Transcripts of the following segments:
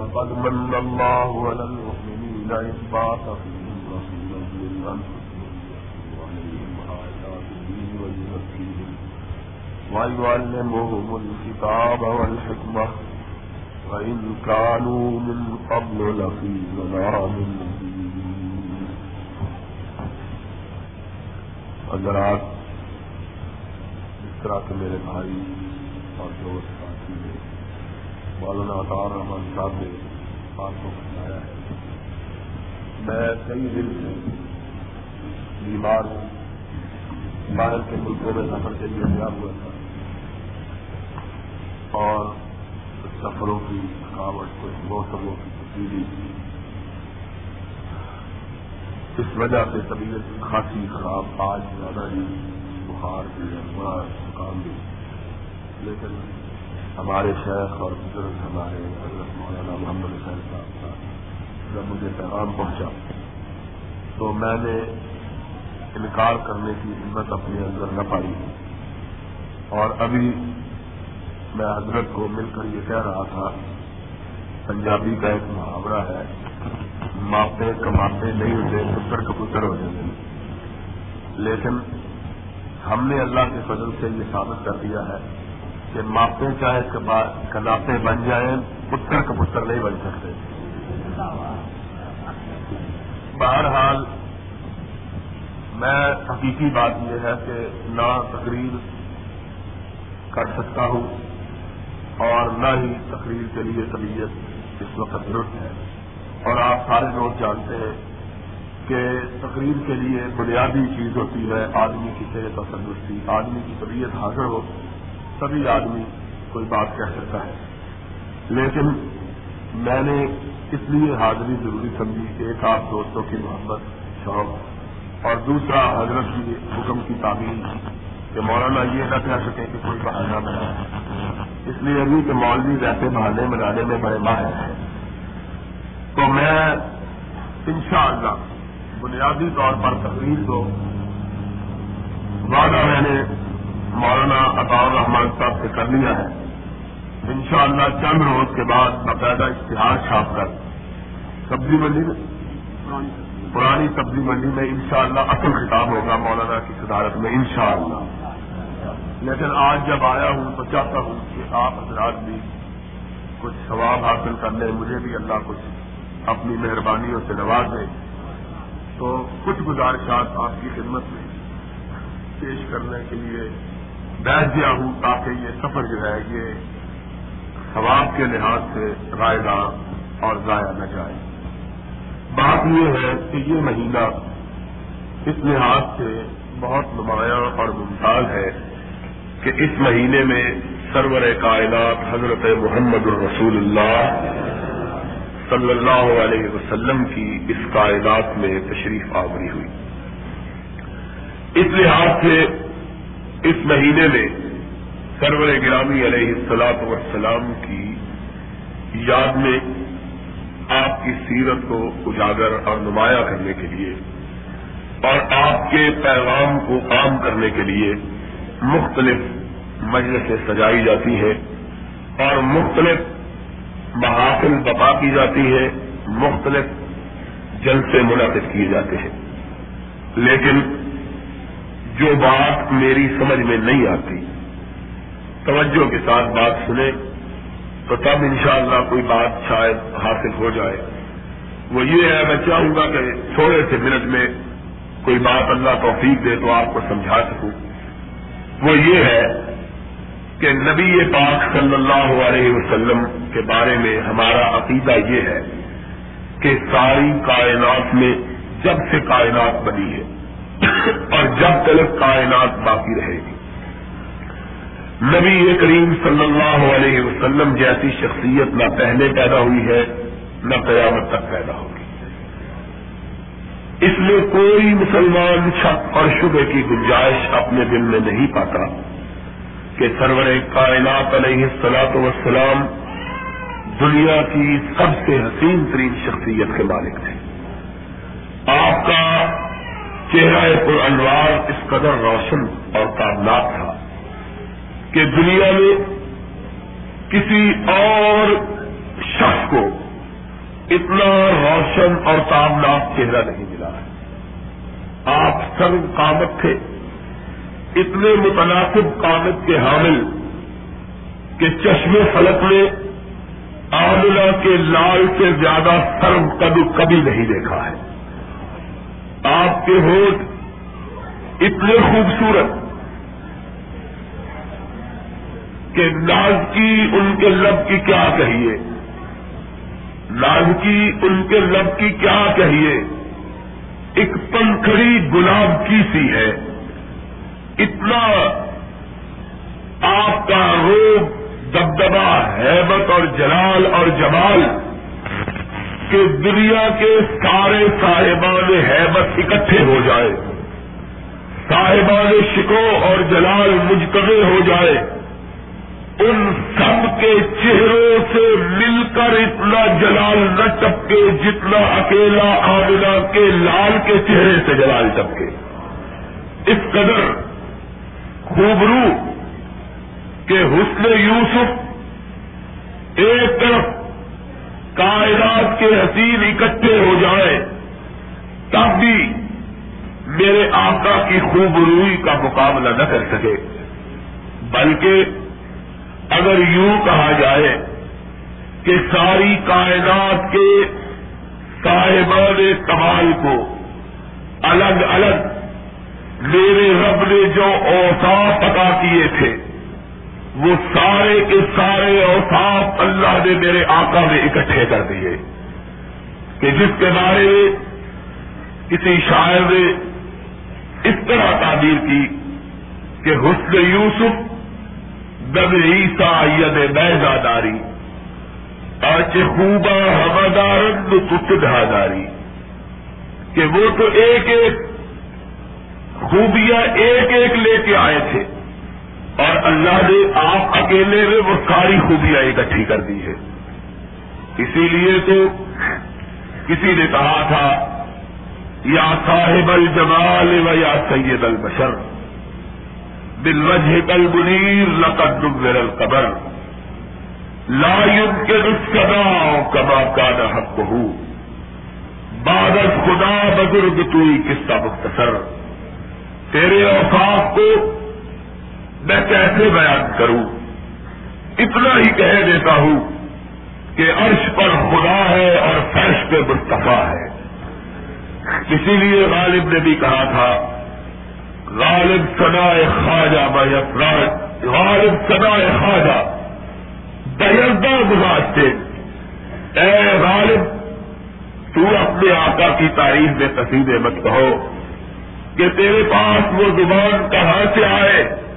لقد من الله على المؤمنين إذ بعث فيهم رسولا من أنفسهم وعليهم آياته ويزكيهم ويعلمهم الكتاب والحكمة وإن كانوا من قبل لفي ضلال مبين حضرات اس طرح کے میرے بھائی اور دوست مولانا اطار رحمان صاحب نے بات کو بتایا ہے۔ میں کئی دن سے بیمار ہوں۔ باہر کے ملکوں میں سفر کے لیے گیا ہوا تھا۔ اور سفروں کی تھکاوٹ کچھ موسموں کی تبدیلی اس وجہ سے طبیعت خاصی خراب، آج زیادہ ہی بخار بھی ہے، بڑا زکام بھی لیکن ہمارے شیخ اور بزرگ، ہمارے حضرت مولانا محمد حسین صاحب کا جب مجھے پیغام پہنچا تو میں نے انکار کرنے کی ہمت اپنے اندر نہ پائی اور ابھی میں حضرت کو مل کر یہ کہہ رہا تھا، پنجابی کا ایک محاورہ ہے ماپے کماپے نہیں ہوتے پتر کبوتر ہو جاتے لیکن ہم نے اللہ کے فضل سے یہ ثابت کر دیا ہے کہ ماپے چاہے کناپے بن جائیں پتر کا پتر نہیں بن سکتے۔ بہرحال، میں حقیقی بات یہ ہے کہ نہ تقریر کر سکتا ہوں اور نہ ہی تقریر کے لیے طبیعت اس وقت درست ہے۔ اور آپ سارے لوگ جانتے ہیں کہ تقریر کے لیے بنیادی چیز ہوتی ہے آدمی کی صحت اور تندرستی۔ آدمی کی طبیعت حاضر ہو سبھی آدمی کوئی بات کہہ سکتا ہے۔ لیکن میں نے اس لیے حاضری ضروری سمجھی کہ ایک آپ دوستوں کی محبت، شوق اور دوسرا حضرت کی حکم کی تعمیر کہ مولانا یہ نہ کہہ سکے کہ کوئی بہانہ بنا۔ اس لیے ابھی کہ مولوی ویسے بہانے بنانے میں بڑے ماہر ہیں۔ تو میں انشاءاللہ بنیادی طور پر تقریر کو وعدہ میں نے مولانا عطاء الرحمان صاحب سے کر لیا ہے۔ انشاءاللہ چند روز کے بعد باقاعدہ اشتہار چھاپ کر سبزی منڈی میں پرانی سبزی منڈی میں انشاءاللہ اصل خطاب ہوگا مولانا کی صدارت میں انشاءاللہ۔ لیکن آج جب آیا ہوں تو چاہتا ہوں کہ آپ حضرات بھی کچھ ثواب حاصل کر لیں، مجھے بھی اللہ کچھ اپنی مہربانیوں سے نواز دے۔ تو کچھ گزارشات آپ کی خدمت میں پیش کرنے کے لیے بیٹھ گیا ہوں تاکہ یہ سفر جو ہے یہ ثواب کے لحاظ سے رائے اور ضائع نہ جائے۔ بات یہ ہے کہ یہ مہینہ اس لحاظ سے بہت نمایاں اور ممتاز ہے کہ اس مہینے میں سرور کائنات حضرت محمد الرسول اللہ صلی اللہ علیہ وسلم کی اس کائنات میں تشریف آوری ہوئی۔ اس لحاظ سے اس مہینے میں سرور گرامی علیہ السلاط وسلام کی یاد میں آپ کی سیرت کو اجاگر اور نمایاں کرنے کے لیے اور آپ کے پیغام کو عام کرنے کے لیے مختلف مجلسیں سجائی جاتی ہیں اور مختلف محافل بپا کی جاتی ہے مختلف جلسے منعقد کیے جاتے ہیں۔ لیکن جو بات میری سمجھ میں نہیں آتی، توجہ کے ساتھ بات سنے تو تب انشاءاللہ کوئی بات شاید حاصل ہو جائے۔ وہ یہ ہے، میں چاہوں گا کہ تھوڑے سے منٹ میں کوئی بات اللہ توفیق دے تو آپ کو سمجھا سکوں۔ وہ یہ ہے کہ نبی پاک صلی اللہ علیہ وسلم کے بارے میں ہمارا عقیدہ یہ ہے کہ ساری کائنات میں جب سے کائنات بنی ہے اور جب تلک کائنات باقی رہے گی۔ نبی کریم صلی اللہ علیہ وسلم جیسی شخصیت نہ پہلے پیدا ہوئی ہے، نہ قیامت تک پیدا ہوگی۔ اس میں کوئی مسلمان شک اور شبے کی گنجائش اپنے دل میں نہیں پاتا کہ سرور کائنات علیہ السلاط وسلام دنیا کی سب سے حسین ترین شخصیت کے مالک تھے۔ آپ کا چہرہ پر انوار اس قدر روشن اور تابناک تھا کہ دنیا میں کسی اور شخص کو اتنا روشن اور تابناک چہرہ نہیں ملا ہے۔ آپ سر قامت تھے۔ اتنے متناسب قامت کے حامل کہ چشم فلک نے آمنا کے لال سے زیادہ سرم کبھی کبھی نہیں دیکھا ہے۔ آپ کے ہوٹ اتنے خوبصورت کہ ناز کی ان کے لب کی کیا کہیے؟ ناز کی ان کے لب کی کیا کہیے؟ ایک پنکھڑی گلاب کی سی ہے۔ اتنا آپ کا روگ دبدبا، حیبت اور جلال اور جمال کہ دنیا کے سارے صاحبان حیبت اکٹھے ہو جائے۔ صاحبان شکو اور جلال مجتمع ہو جائے۔ ان سب کے چہروں سے مل کر اتنا جلال نہ ٹپکے جتنا اکیلا آمنا کے لال کے چہرے سے جلال ٹپکے۔ اس قدر خوبرو کہ حسن یوسف ایک طرف کائنات کے حسین اکٹھے ہو جائے تب بھی میرے آقا کی خوب روئی کا مقابلہ نہ کر سکے۔ بلکہ اگر یوں کہا جائے کہ ساری کائنات کے صاحبان کمال کو الگ الگ میرے رب نے جو اوساف پتا کیے تھے وہ سارے کے سارے اوساف اللہ نے میرے آقا میں اکٹھے کر دیے کہ جس کے بارے میں کسی شاعر نے اس طرح تعبیر کی کہ حسن یوسف دب عیسا ید بیزا داری، آج خوبا ہمادار داری۔ کہ وہ تو ایک ایک خوبیاں ایک ایک لے کے آئے تھے۔ اور اللہ نے آپ اکیلے میں وہ ساری خوبیاں اکٹھی کر دی ہے اسی لیے تو کسی نے کہا تھا، یا صاحب الجمال و یا سید البشر بل وجہ کل منیر لقد دبر القبر، لا یوگ کے رسکدا کبا کا نہ حق ہو بادت خدا بزرگ تو قصہ مختصر۔ تیرے اوقاف کو میں کیسے بیان کروں؟ اتنا ہی کہہ دیتا ہوں کہ عرش پر خدا ہے اور فرش پہ مصطفیٰ ہے۔ اسی لیے غالب نے بھی کہا تھا، غالب سنا خواجہ افراد غالب سنا خواجہ بہردا گزارتے۔ اے غالب، تو اپنے آقا کی تعریف میں تصویر مت کہو کہ تیرے پاس وہ زبان کہاں سے آئے؟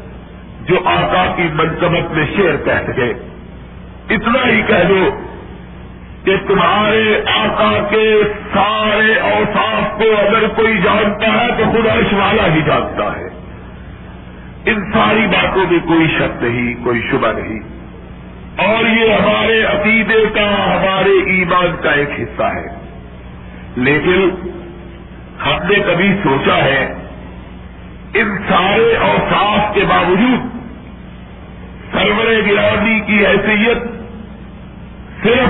جو آقا کی منقبت میں شیر کہہ سکے۔ اتنا ہی کہہ دو کہ تمہارے آقا کے سارے اوساف کو اگر کوئی جانتا ہے تو خدا والا ہی جانتا ہے۔ ان ساری باتوں میں کوئی شک نہیں، کوئی شبہ نہیں۔ اور یہ ہمارے عقیدے کا، ہمارے ایمان کا ایک حصہ ہے۔ لیکن ہم نے کبھی سوچا ہے، ان سارے اوساف کے باوجود سرور گرامی کی حیثیت صرف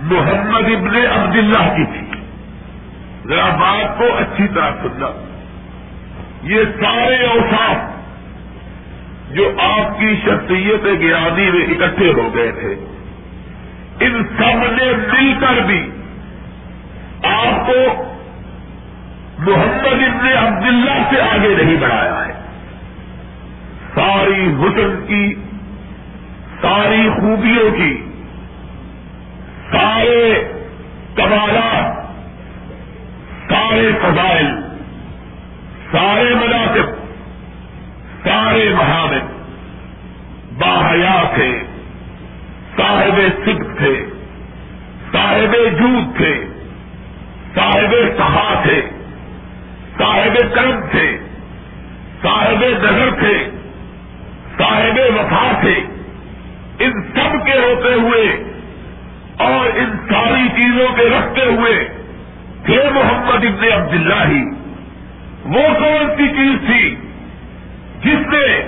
محمد ابن عبداللہ کی تھی۔ ذرا بات کو اچھی طرح سننا۔ یہ سارے اوساف جو آپ کی شخصیت گرانی میں اکٹھے ہو گئے تھے، ان سب نے مل کر بھی آپ کو محمد ابن عبداللہ سے آگے نہیں بڑھایا۔ ساری حسن کی، ساری خوبیوں کی، سارے کمالات، سارے فضائل، سارے مناسب سارے محامد، باحیا تھے، صاحب سکھ تھے، صاحب جود تھے، صاحب صحا تھے، صاحب کرم تھے، صاحب نظر تھے صاحب وفا تھے۔ ان سب کے ہوتے ہوئے اور ان ساری چیزوں کے رکھتے ہوئے تھے محمد ابن عبداللہ۔ ہی وہ کون سی چیز تھی جس نے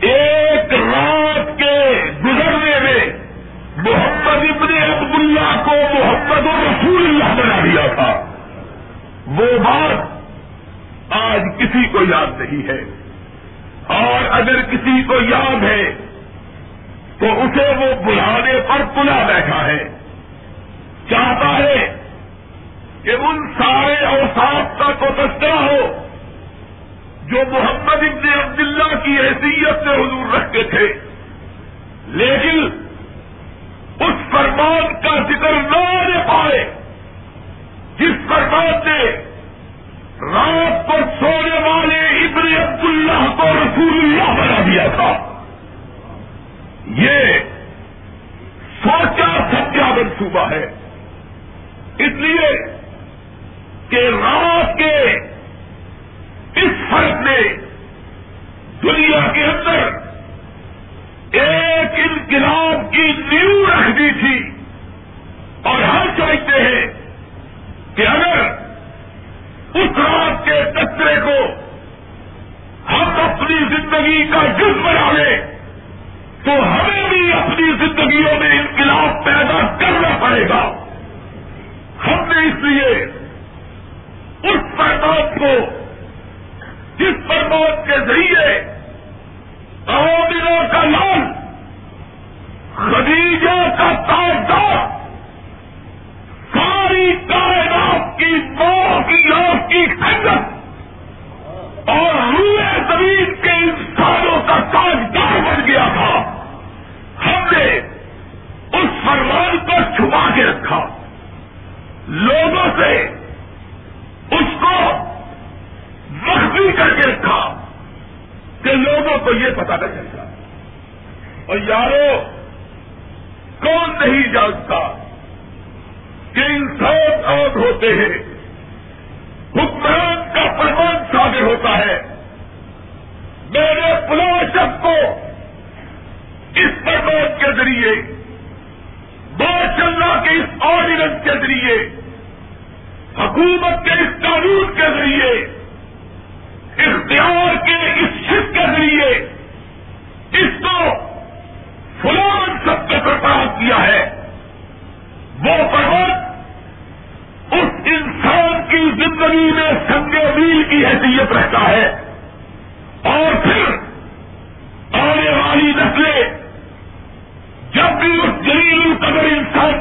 ایک رات کے گزرنے میں محمد ابن عبداللہ کو کیا تھا؟ وہ بات آج کسی کو یاد نہیں ہے۔ اور اگر کسی کو یاد ہے تو اسے وہ بلانے پر پلا بیٹھا ہے۔ چاہتا ہے کہ ان سارے اوساف کا تو تذکرہ ہو جو محمد ابن عبداللہ کی حیثیت سے حضور رکھتے تھے۔ لیکن اس فرمان کا ذکر نہ آنے پائے جس فرمان نے رات پر سونے والے ابن عبداللہ کو رسول اللہ بنا دیا تھا۔ یہ سوچا سچا منصوبہ ہے۔ اس لیے کہ رات کے اس فرق نے دنیا کے اندر ایک انقلاب کی نیو رکھ دی تھی اور ہم سمجھتے ہیں کہ اگر اس رات کے کچرے کو ہم اپنی زندگی کا جز بنا لیں تو ہمیں بھی اپنی زندگیوں میں انقلاب پیدا کرنا پڑے گا۔ ہم نے اس لیے اس فرمان کو، جس فرمان کے ذریعے عواملوں کا لال خدیجہ کا تاجدار، ساری کائنات کی ماں کی لاش کی خدمت اور روئے زمین کے رکھا۔ لوگوں سے اس کو مخفی کر کے رکھا کہ لوگوں کو یہ پتا نہ چلتا۔ اور یارو، کون نہیں جانتا کہ انسان اور ہوتے ہیں، حکمران کا پرمان شامل ہوتا ہے۔ میرے پلاشک کو اس پرمان کے ذریعے باشندہ کے اس آرڈیننس کے ذریعے، حکومت کے اس قانون کے ذریعے، اختیار کے اس شک کے ذریعے اس کو فلان سب کے برپاس کیا ہے۔ وہ پروت اس انسان کی زندگی میں سنگ میل کی حیثیت رہتا ہے اور پھر آنے والی نسلیں بھی اس جلیل قدر انسان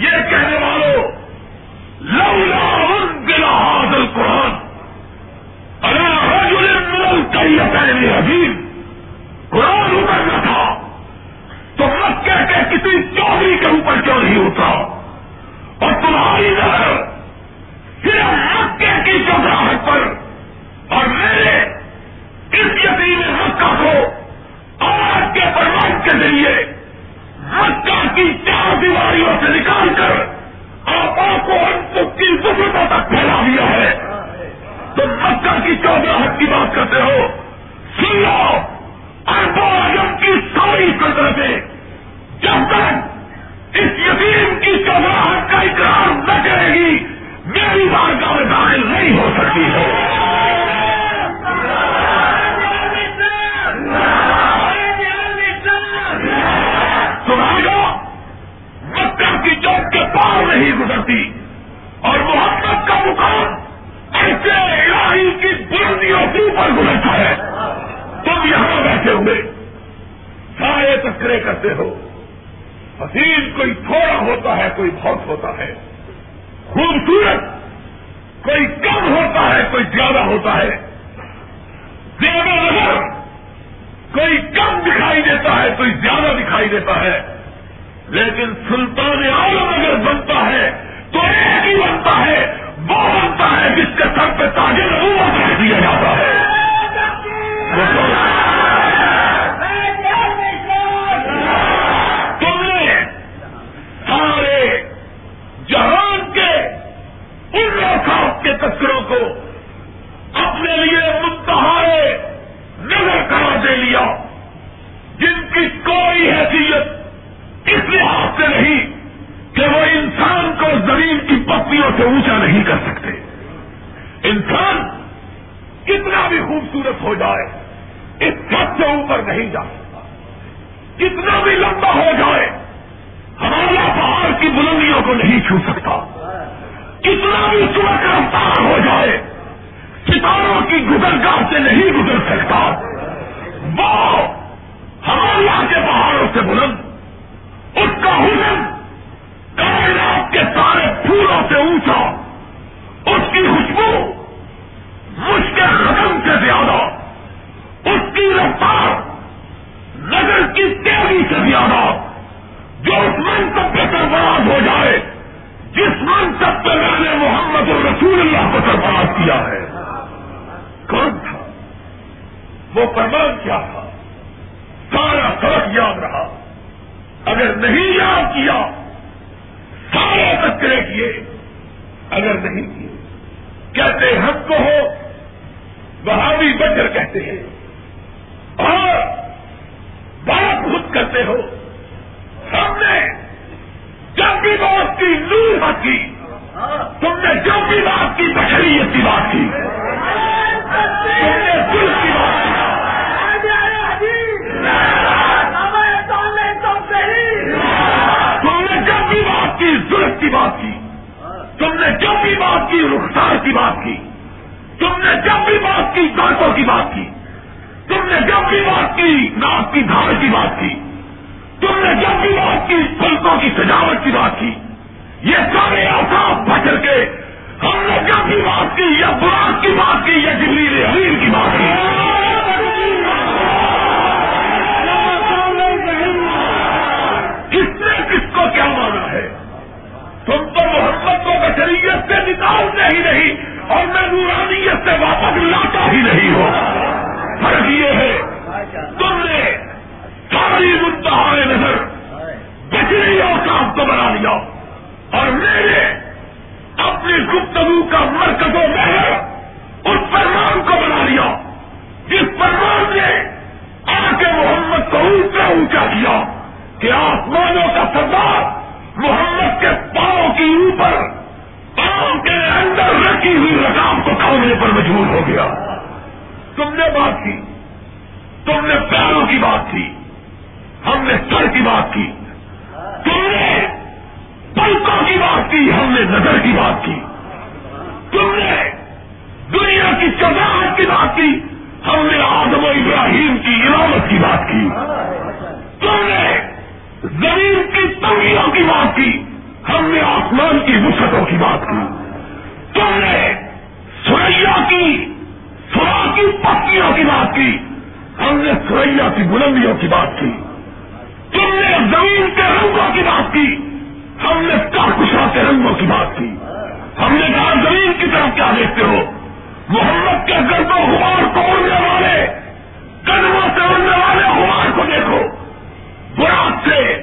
یہ کہ کی بات کی نہ آپ کی دھار کی بات کی، تم نے جب بھی بات کی، پلکوں کی سجاوٹ کی بات کی، یہ سارے آسان بچر کے ہم نے جب بھی بات کی، یا براک کی بات کی، یا جبریل حلیل کی بات کی، کس نے کس کو کیا مانا ہے؟ تم تو محبت کو بشریت سے نکالتے ہی نہیں اور میں نورانیت سے واپس لاتا ہی نہیں ہوں۔ فرق یہ ہے قریب انتہا نظر۔ بکری اوقات کو بنا لیا۔ اور میں نے اپنی گفتگو کا مرکز و محر اس پروان کو بنا لیا۔ جس پروان نے آ کے محمد کو اونچا اونچا کیا کہ آسمانوں کا سردار محمد کے پاؤں کے اوپر پاؤں کے اندر رکھی ہوئی رقام کو کھولنے پر مجبور ہو گیا۔ تم نے بات کی۔ تم نے پیاروں کی بات کی۔ ہم نے سر کی بات کی۔ تم نے پلکوں کی بات کی، ہم نے نظر کی بات کی۔ تم نے دنیا کی چماعت کی بات کی، ہم نے آدم و ابراہیم کی عمارت کی بات کی۔ تم نے زمین کی تنگیوں کی بات کی، ہم نے آسمان کی وسعتوں کی بات کی۔ تم نے سریا کی سرا کی پتیوں کی بات کی، ہم نے سریا کی بلندیوں کی بات کی۔ تم نے زمین کے رنگوں کی بات کی، ہم نے کاکشا کے رنگوں کی بات کی۔ ہم نے کہا، زمین کی طرف کیا دیکھتے ہو؟ محمد کے گردوں غبار کو اڑنے والے، قدموں سے اڑنے والے غبار کو دیکھو۔ براق سے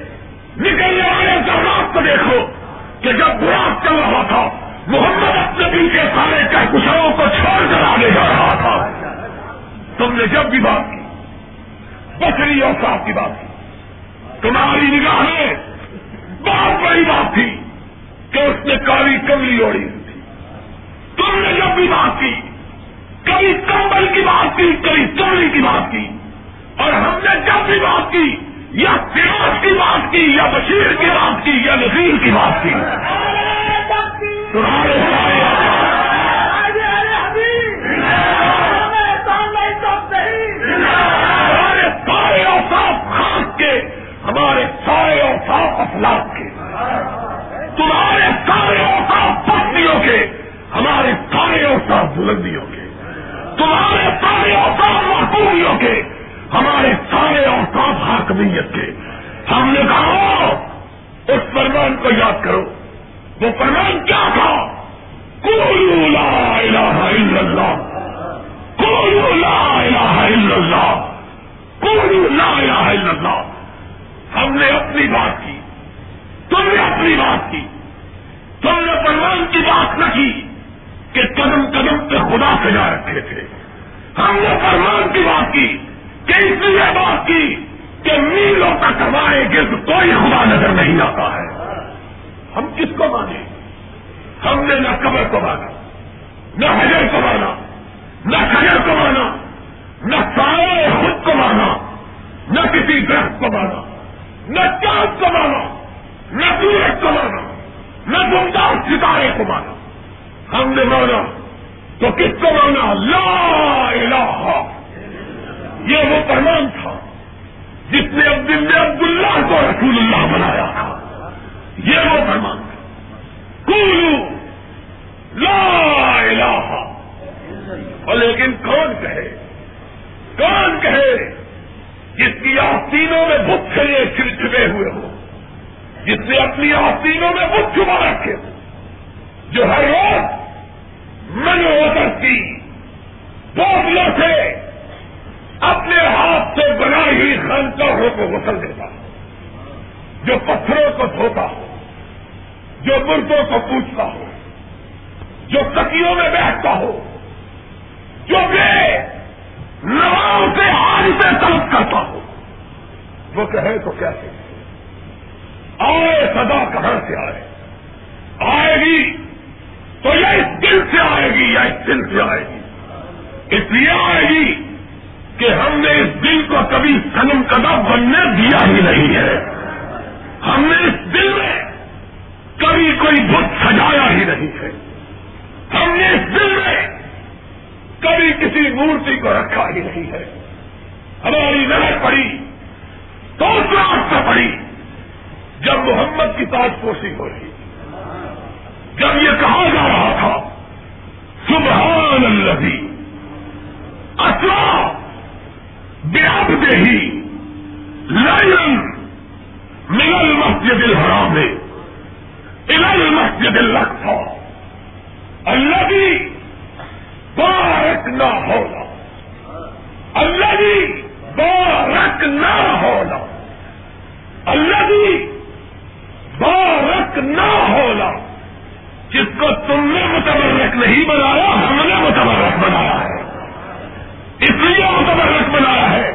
نکلنے والے جذبات کو دیکھو کہ جب براق چل رہا تھا، محمد اپنے پیچھے سارے کہکشاؤں کو چھوڑ کر آگے جا رہا تھا۔ تم نے جب بھی بات کی بکری اور صاحب کی بات کی۔ تمہاری نگاہ میں بہت بڑی بات تھی کہ اس نے کالی کملی اوڑی تھی۔ تم نے جب بھی بات کی کبھی کمبل کی بات کی کبھی کملی کی بات کی اور ہم نے جب بھی بات کی یا سیاس کی بات کی یا بشیر کی بات کی یا نذیر کی بات کی۔ تمہارے ہمارے سارے اوساف خاص کے ہمارے سارے اوساف افلاق کے، تمہارے سارے اوساف پستیوں کے، ہمارے سارے اوساف بلندیوں کے، تمہارے سارے اوساف محبوبیوں کے، ہمارے سارے اوساف حاکمیت کے۔ ہم نے کہا، اس فرمان کو یاد کرو، وہ فرمان کیا تھا؟ کولو لا الہ الا اللہ کولو لا الہ الا اللہ کولو لا الہ الا اللہ۔ ہم نے اپنی بات کی۔ تم نے اپنی بات کی۔ تم نے فرمان کی بات نہ کی کہ قدم قدم پہ خدا سجا رکھے تھے۔ ہم نے فرمان کی بات کی کہ اس لیے بات کی کہ میلوں تک ہمارے گرد کوئی خدا نظر نہیں آتا ہے۔ ہم کس کو مانے ہم نے نہ قبر کو مانا، نہ حجر کو مانا، نہ خجر کو مانا، نہ سارے خود کو مانا، نہ کسی درخت کو مانا۔ نہ چاند کو مانا، نہ سورج کو مانا، نہ گمدار ستارے کو مانا۔ ہم نے مانا تو کس کو مانا؟ لا الہ۔ یہ وہ فرمان تھا جس نے نے عبد اللہ کو رسول اللہ بنایا تھا۔ یہ وہ فرمان تھا۔ کولو لا الہ۔ اور لیکن کون کہے؟ کون کہے؟ جس کی آستینوں میں بت سے یہ چھپے ہوئے ہو جس نے اپنی آستینوں میں بت چھپا رکھے ہو جو ہر روز من وطر کی بوتلوں سے اپنے ہاتھ سے بنائی ہوئی خانقاہوں کو غسل دیتا جو پتھروں کو دھوتا ہو جو مردوں کو پوچھتا ہو جو تکیوں میں بیٹھتا ہو جو بے نواؤں سے آج سے طلب کرتا ہو وہ کہے تو کیا کہ آئے سدا کہاں سے آئے؟ آئے گی تو یا اس دل سے آئے گی یا اس دل سے آئے گی۔ اس لیے آئے گی کہ ہم نے اس دل کو کبھی سنم کدا بننے دیا ہی نہیں ہے۔ ہم نے اس دل میں کبھی کوئی بت سجایا ہی نہیں ہے۔ ہم نے اس دل میں کبھی کسی مورتی کو رکھا ہی نہیں ہے۔ ہماری نظر پڑی تو اس راستہ پڑی۔ جب محمد کی تاج پوشی ہو رہی، جب یہ کہا جا رہا تھا، سبحان اللہ اصلا بیاب دہی لائن ملل مسجد الحرام الل مسجد الاقصى الذي باركنا حوله الذي جی، باركنا حوله الذي جی، باركنا حوله جس کو تم نے متبرک نہیں بنایا، ہم نے متبرک بنایا ہے۔ اس لیے متبرک بنایا ہے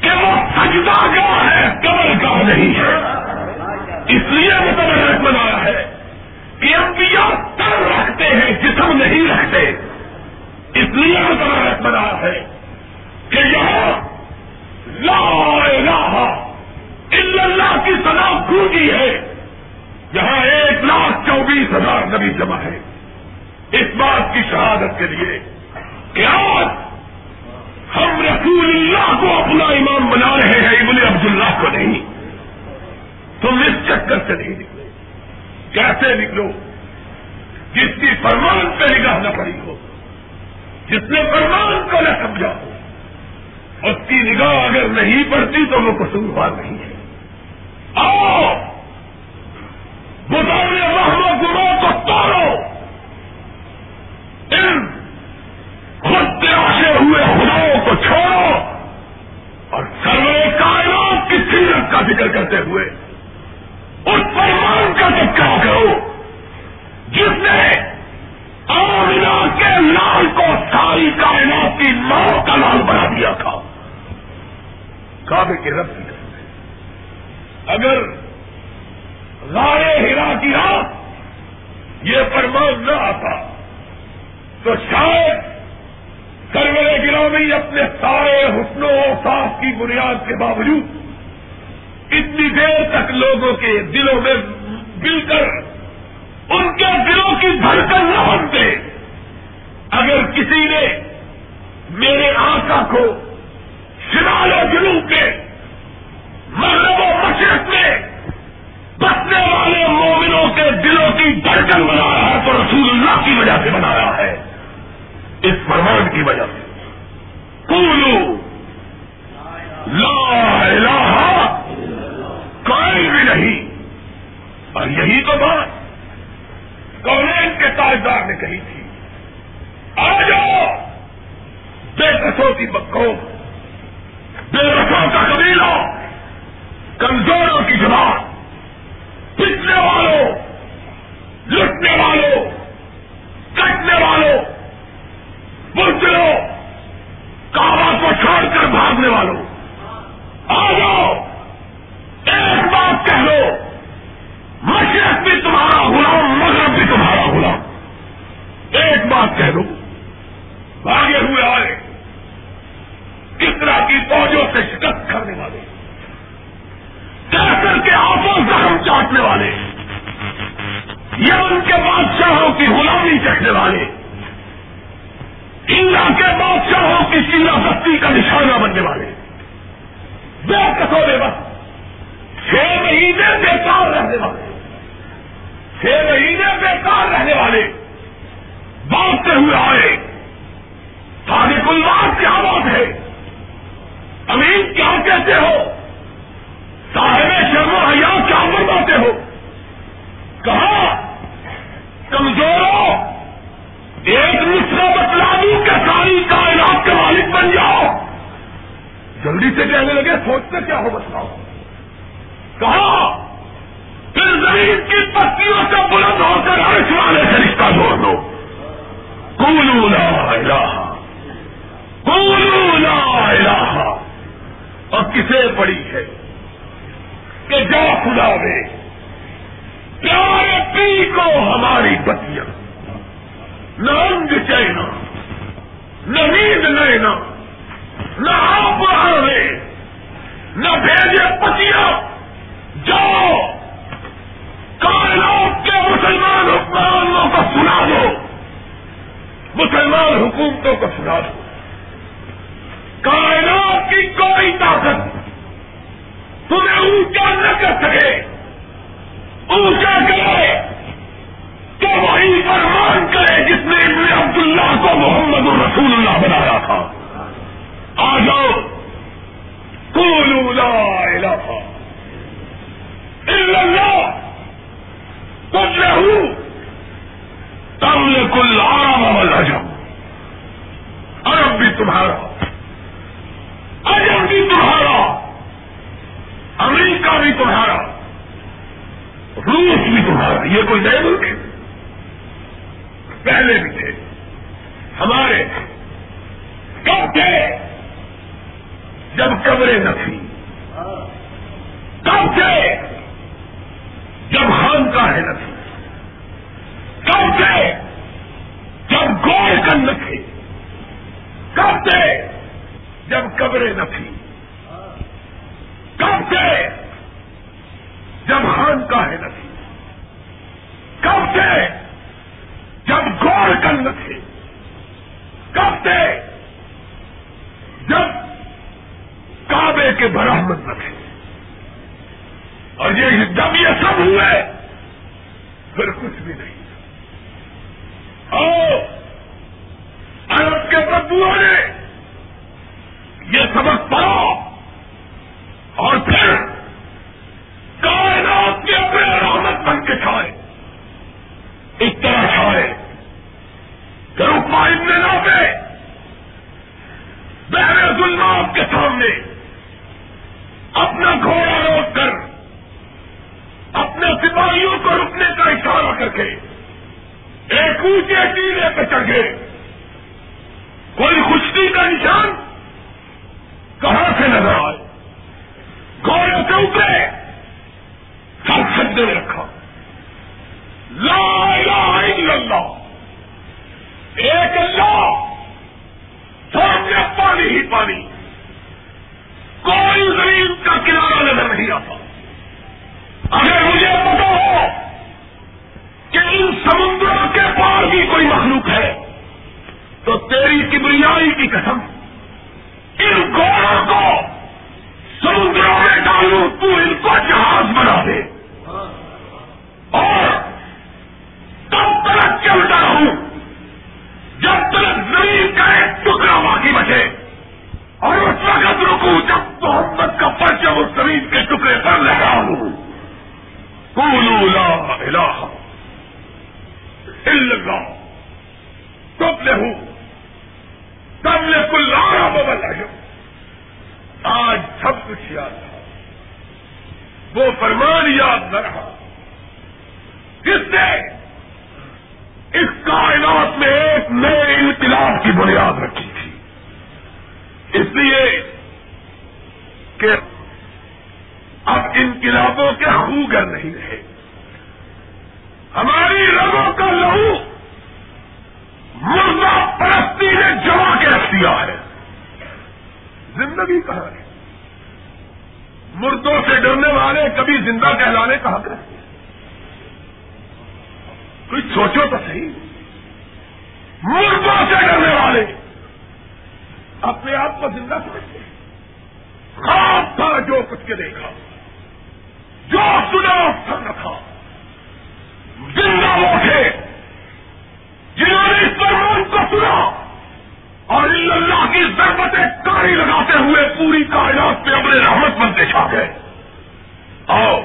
کہ وہ سجدہ گاہ ہے، قبر گاہ نہیں ہے۔ اس لیے متبرک بنایا ہے کہ انبیاء تر رکھتے ہیں، جسم نہیں رکھتے۔ اس لیے متبرک بنا ہے کہ یہاں لا الہ الا اللہ کی سنا کھوجی ہے۔ یہاں ایک لاکھ چوبیس ہزار نبی جمع ہے اس بات کی شہادت کے لیے کہ آج ہم رسول اللہ کو اپنا امام بنا رہے ہیں، ابن عبداللہ کو نہیں۔ تم اس چکر سے نہیں نکلو کیسے نکلو؟ جس کی فرمان پہ نگاہ نہ پڑی ہو۔ جس نے فرمان کو نہ سمجھا ہو، اس کی نگاہ اگر نہیں پڑتی تو وہ قصوروار نہیں ہے۔ آؤ بتانے و گروہ کو توڑو ان خود تراشے ہوئے خداؤں کو چھوڑو۔ اور سروے کائنات کی سیرت کا ذکر کرتے ہوئے اس فرمان کا چکا کرو، جس نے آمنا کے لال کو ساری کائنات کی ماں کا لال بنا دیا تھا۔ کعبے کے رب کی طرف اگر غار ہرا کی رات یہ فرمان نہ آتا، تو شاید سرور گرامی اپنے سارے حسن و صاف کی بنیاد کے باوجود اتنی دیر تک لوگوں کے دلوں میں مل کر ان کے دلوں کی دھڑکن نہ بنتے اگر کسی نے میرے آقا کو شمال و جنوب کے مغرب و مشرق میں بسنے والے مومنوں کے دلوں کی دھڑکن بنایا ہے تو رسول اللہ کی وجہ سے بنایا ہے۔ اس فرمان کی وجہ سے۔ کولو لا الہ کوئی بھی نہیں۔ اور یہی تو بات۔ کونین کے تاجدار نے کہی تھی، آ جاؤ، بے کسوں کی بکوں بے رسوں کا قبیلہ، کمزوروں کی جماعت پچنے والوں، لٹنے والوں، کٹنے والوں بزرو کعبہ کو چھوڑ کر بھاگنے والوں۔ آ جاؤ، ایک بات کہہ لو مشرق بھی تمہارا غلام، مغرب بھی تمہارا غلام۔ ایک بات کہہ لو، بھاگے ہوئے آئے۔ کس طرح کی فوجوں سے شکست کرنے والے؟ کیسر کے آپوں زخم چاٹنے والے۔ یا ان کے بادشاہوں کی غلامی چکھنے والے۔ انڈیا کے بادشاہوں کی چیلا بستی کا نشانہ بننے والے۔ بے کسورے بس چھ مہینے بیکار رہنے والے۔ چھ مہینے بیکار رہنے والے بانٹتے ہوئے آئے۔ سارے گلوار کیا بات ہے۔ امین کیا کہتے ہو؟ صاحب شرم حیا کیا بنواتے ہو؟ کہا، کمزوروں، ایک نسخہ بتلا دوں کہ ساری کائنات کے مالک بن جاؤ۔ جلدی سے کہنے لگے، سوچتے کیا ہو بتلاؤ؟ کہا زمین کی پتیوں سے بلند ہو کر عرش والے سے رشتہ جوڑ دو کولو لا الہ۔ کولو لا الہ۔ اور کسے پڑی ہے کہ جا خدا دے۔ پیارے پی کو ہماری بتیاں۔ نہ انگ چینا نہ نیند لینا، نہ آپ آنے، نہ بھیجے پتیاں۔ جاؤ۔ کائنات کے مسلمان حکمرانوں کو سنا دو۔ مسلمان حکومتوں کو سنا دو۔ کائنات کی کوئی طاقت تمہیں اونچا نہ کر سکے۔ اونچا کرے تو وہی فرمان کرے جس نے ابن عبداللہ کو محمد الرسول اللہ بنایا تھا۔ آ جاؤ لا الہ الا اللہ۔ کچھ رہو تم نے کل آرام عمل اجم عرب بھی تمہارا۔ اجم بھی تمہارا۔ امریکہ بھی تمہارا۔ روس بھی تمہارا۔ یہ کوئی نئے ملک ہے؟ پہلے بھی تھے۔ ہمارے کب تھے؟ جب قبریں نہ تھی کب تھے؟ جب ہم کا ہے نبی۔ کب گئے؟ جب گول کن رکھے۔ کب گئے؟ جب قبرے نفی۔ کب گئے؟ جب ہم کا ہے نفی کب گئے؟ جب گول کن رکھے۔ کب گئے؟ جب کعبے کے برحمت رکھے۔ وقت رکو جب محمد کا پرچم اس زمین کے ٹکڑے پر لگا ہوں۔ لا الہ الا اللہ۔ تب لے ہوں تب لے کل لارا ببل آج سب کچھ یاد رہا وہ فرمان یاد نہ رہا۔ کس نے؟ اس کائنات میں ایک نئے انقلاب کی بنیاد رکھی تھی۔ اس لیے کہ اب انقلابوں کے خوگر نہیں رہے۔ ہماری رگوں کا لہو مردہ پرستی نے جما کے رکھ دیا ہے۔ زندگی کہاں ہے؟ مردوں سے ڈرنے والے کبھی زندہ کہلانے کا حق رکھتے کوئی سوچو تو صحیح۔ مردوں سے ڈرنے والے اپنے آپ کو زندہ سمجھتے ہیں۔ خواب تھا جو کچھ کے دیکھا، جو سنا سب رکھا زندہ وہ تھے جنہوں نے اس فرمان کو سنا اور اللہ کی ضرورتیں کاری لگاتے ہوئے پوری کائنات پہ اپنے رحمت بنتے چھا گئے۔ آؤ،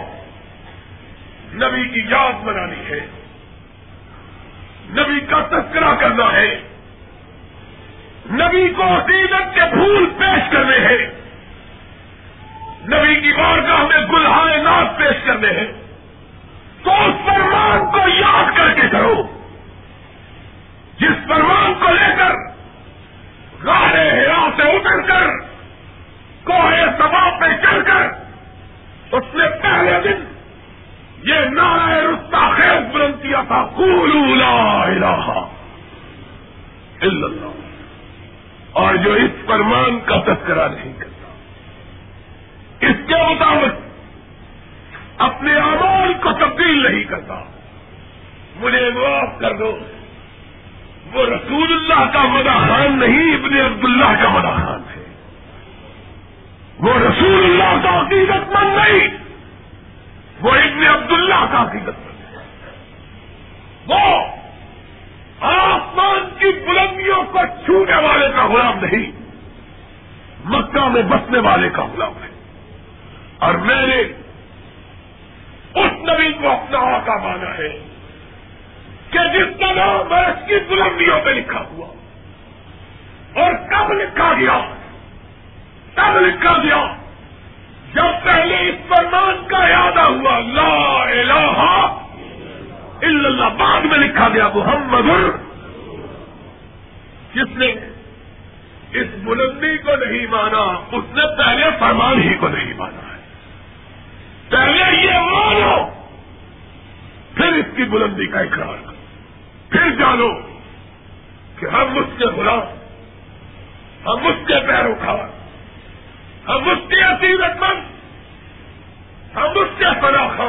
نبی کی یاد بنانی ہے۔ نبی کا تذکرہ کرنا ہے۔ نبی کو عقیدت کے پھول پیش کرنے ہیں۔ نبی کی بارگاہ میں گلہائے ناز پیش کرنے ہیں تو اس فرمان کو یاد کر کے کرو۔ جس فرمان کو لے کر گاڑے ہرا سے اتر کر کوہے سبا پہ چڑھ کر اس نے پہلے دن یہ نعرہ رستا خیز بلند کیا تھا۔ لا الہ الا اللہ۔ اور جو اس فرمان کا تذکرہ نہیں کرتا۔ اس کے مطابق اپنے آواز کو تبدیل نہیں کرتا۔ مجھے معاف کر دو۔ وہ رسول اللہ کا مداحان نہیں، ابن عبداللہ کا مداحان ہے۔ وہ رسول اللہ کا حقیقت مند نہیں، وہ ابن عبداللہ کا حقیقت وہ آسمان کی بلندیوں کو چھونے والے کا غلام نہیں، مکہ میں بسنے والے کا غلام ہے۔ اور میں نے اس نبی کو اپنا آقا مانا ہے کہ جس کا نام برس کی بلندیوں پہ لکھا ہوا اور کب لکھا گیا؟ کب لکھا گیا؟ جب پہلے اس فرمان کا یادہ ہوا، لا الہ الا اللہ، بعد میں لکھا گیا، محمد جس نے اس بلندی کو نہیں مانا، اس نے پہلے فرمان ہی کو نہیں مانا۔ پہلے یہ مانو پھر اس کی بلندی کا اقرار کرو۔ پھر جانو کہ ہم اس کے غلام، ہم اس کے پیروکار، ہم اس کے عصیرت مند، ہم اس کے فراخ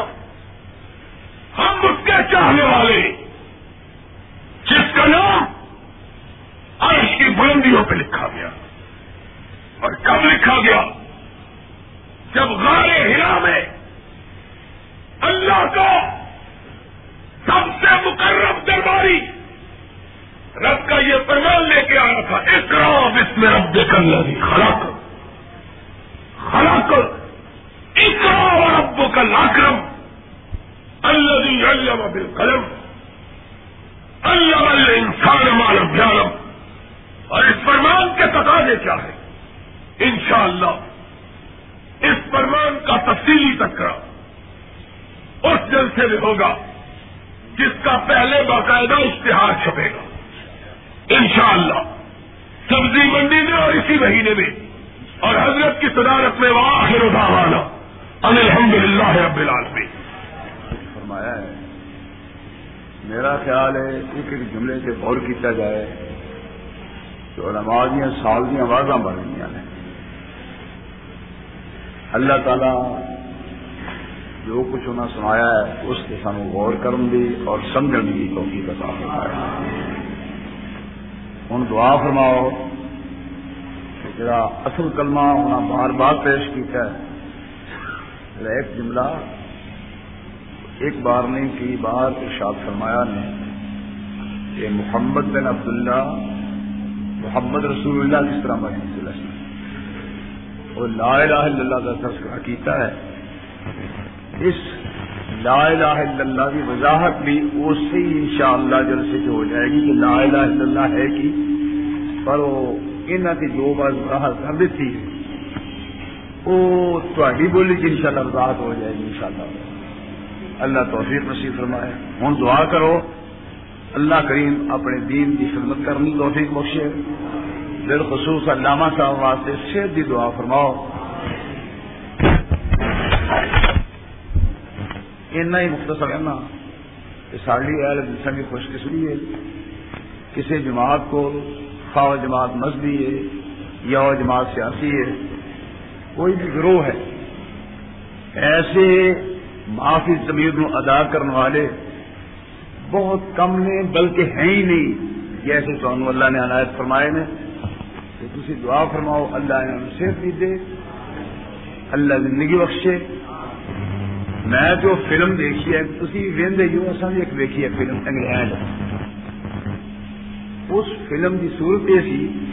ہم اس کے چاہنے والے، جس کا نام عرش کی بلندیوں پہ لکھا گیا۔ اور کب لکھا گیا؟ جب غار ہرا میں اللہ کو سب سے مقرب درباری رب کا یہ فرمان لے کے آیا تھا اکرام اس میں رب دیکھ اللہ خلق خلق اکرام رب کا لاکرم اللہ علم بالقلم اللہ انسان مالم جالم اور اس فرمان کے تقاضے کیا ہے انشاءاللہ اس فرمان کا تفصیلی ٹکرا اس جلسے میں ہوگا جس کا پہلے باقاعدہ اشتہار چھپے گا انشاءاللہ سبزی منڈی میں اور اسی مہینے میں اور حضرت کی صدارت میں واخر دعوانا ان الحمد للہ رب العالمین فرمایا ہے میرا خیال ہے ایک ایک جملے سے غور کیا جائے تو علماء دیا، سال دیا آوازاں بڑھ رہی ہیں۔ اللہ تعالی جو کچھ انہیں سنایا ہے، اس کے سانو غور کرن دی اور سمجھن کی توفیق عطا فرمائے۔ ہوں دعا فرماؤ کہ جڑا اصل کلمہ انہیں بار بار پیش کیتا ہے ایک جملہ ایک بار نہیں کی بار ارشاد فرمایا نے۔ کہ محمد بن عبداللہ، محمد رسول اللہ کس طرح محمد صلی اللہ اور لا الہ الا اللہ کا تذکرہ کیتا ہے۔ اس لا الہ الا اللہ کی وضاحت بھی اسی انشاءاللہ جلسے جو ہو جائے گی کہ لا الہ الا اللہ ہے کی۔ پر وہ انہوں کی جو بات وضاحت کر دیتی وہ تھی بولی کی انشاءاللہ وضاحت ہو جائے گی انشاءاللہ۔ اللہ توفیق نصیب فرمائے۔ ہوں دعا کرو۔ اللہ کریم اپنے دین کی خدمت کرنی توفیق بخشے۔ بالخصوص علامہ صاحب واسطے صحت کی دعا فرماؤ۔ اتنا ہی مختصر ہے نا کہ ساری اہل انسان کی خوش قسمی ہے۔ کسی جماعت کو خواہ جماعت مذہبی ہے یا جماعت سیاسی ہے، کوئی بھی گروہ ہے، ایسے معافی زمیر نو ادا کرنے والے بہت کم نے بلکہ ہیں ہی نہیں۔ جیسے تو اللہ نے عنایت فرمائے نے کہ تھی دعا فرماؤ، اللہ نے صحت بھی دے۔ اللہ زندگی بخشے۔ میں جو فلم دیکھی ہے۔ تھی وہدے جو اصل ایک دیکھی ہے فلم انگلینڈ اس فلم کی صورت یہ سی،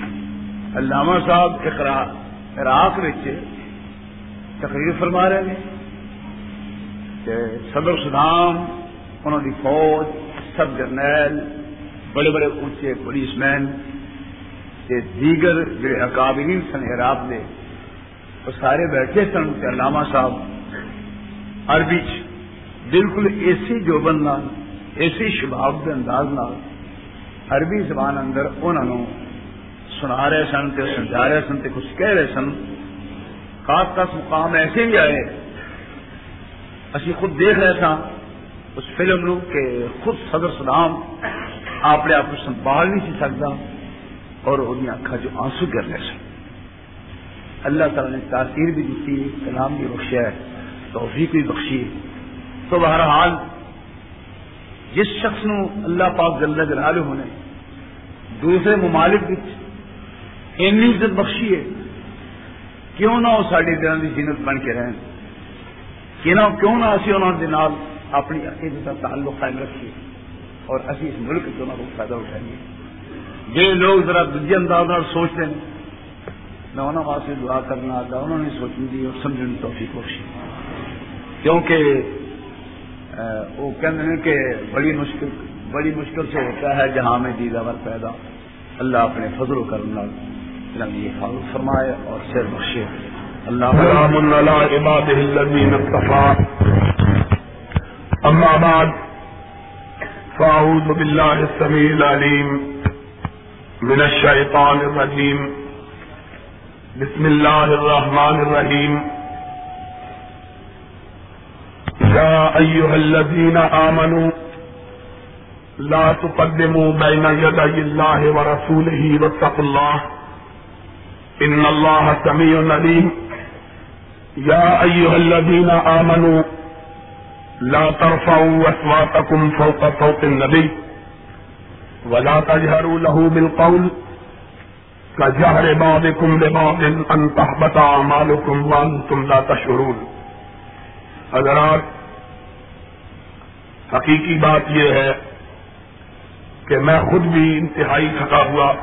علامہ صاحب عراق تقریر فرما رہے ہیں کہ صدر صدام، انہوں کی فوج سب جرنیل، بڑے بڑے اونچے پولیس مین دیگر جڑے اکابرین سن عراق دے، وہ سارے بیٹھے سن علامہ صاحب۔ عربی بالکل ایسی جو بندہ ایسی شباب کے انداز نال عربی زبان اندر انہوں سنا رہے سن تے سمجھا رہے سن تے کچھ کہہ رہے سن۔ خاص خاص مقام ایسے بھی آئے۔ اسی خود دیکھ رہے تھا اس فلم نو کہ خود صدر سلام اپنے آپ کو سنبھال نہیں سی سکتا اور ان اکھا جو آنسو گر رہے سن۔ اللہ تعالی نے تاثیر بھی دیتی کلام بھی بخشیا ہے، توفیق بھی بخشی۔ تو بہرحال، جس شخص نو اللہ پاک جل جلالہ ہونے دوسرے ممالک اینی عزت بخشی ہے، کیوں نہ وہ ساری دن کی زینت بن کے رہیں کیوں نہ کیوں نہ اسی انہوں نے اپنی عقیدت کا تعلق قائم رکھیے اور اسی اس ملک دونوں کو فائدہ اٹھائیے۔ جی لوگ ذرا دوجے انداز سوچتے ہیں۔ میں انہوں واسطے دعا کرنا آتا انہوں نے سوچنے دی اور سمجھنے کی توفیق بخشی۔ کیونکہ وہ کہتے ہیں کہ بڑی مشکل بڑی مشکل سے ہوتا ہے جہاں میں دیداور پیدا۔ اللہ اپنے فضل و کرم کرنا فرمائے اور سیر بخشے۔ اللہ سلام بعد فاعوذ بالله السميع العليم من الشيطان الرجيم. بسم الله الرحمن الرحيم. يا ايها الذين امنوا لا تقدموا بين يدي الله ورسوله واتقوا الله. ان الله سميع عليم. يا أيها الذين آمنوا لا ترفعوا أصواتكم فوق صوت النبي ولا تجهروا له بالقول کا جہر باد کم باد انتہ بتا مالو کم وان تم لا تشرون حضرات حقیقی بات یہ ہے کہ میں خود بھی انتہائی تھکا ہوا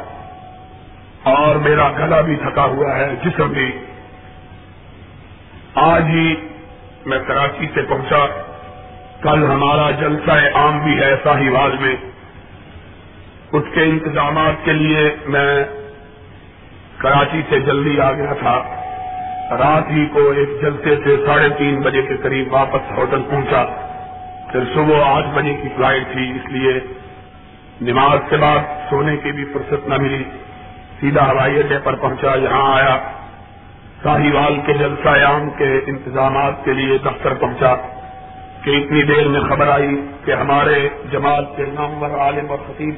اور میرا گلا بھی تھکا ہوا ہے، جسم بھی۔ آج ہی میں کراچی سے پہنچا کل ہمارا جلسہ عام بھی ہے ساہی میں۔ اس کے انتظامات کے لیے میں کراچی سے جلدی آ گیا تھا۔ رات ہی کو ایک جلسے سے ساڑھے تین بجے کے قریب واپس ہوٹل پہنچا۔ پھر صبح آٹھ بجے کی فلائٹ تھی، اس لیے نماز کے بعد سونے کی بھی فرصت نہ ملی۔ سیدھا ہوائی اڈے پر پہنچا، یہاں آیا۔ ساہیوال کے جلسہ عام کے انتظامات کے لیے دفتر پہنچا۔ کہ اتنی دیر میں خبر آئی کہ ہمارے جماعت کے نامور عالم اور خطیب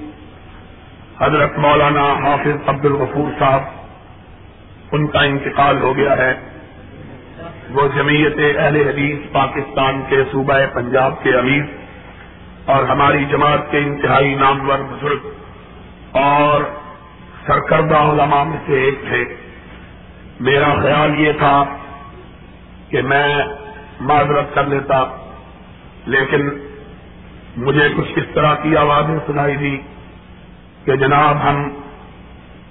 حضرت مولانا حافظ عبد الغفور صاحب، ان کا انتقال ہو گیا ہے۔ وہ جمعیت اہل حدیث پاکستان کے صوبہ پنجاب کے امیر اور ہماری جماعت کے انتہائی نامور بزرگ اور سرکردہ علماء میں سے ایک تھے۔ میرا خیال یہ تھا کہ میں معذرت کر لیتا۔ لیکن مجھے کچھ اس طرح کی آوازیں سنائی دی کہ جناب، ہم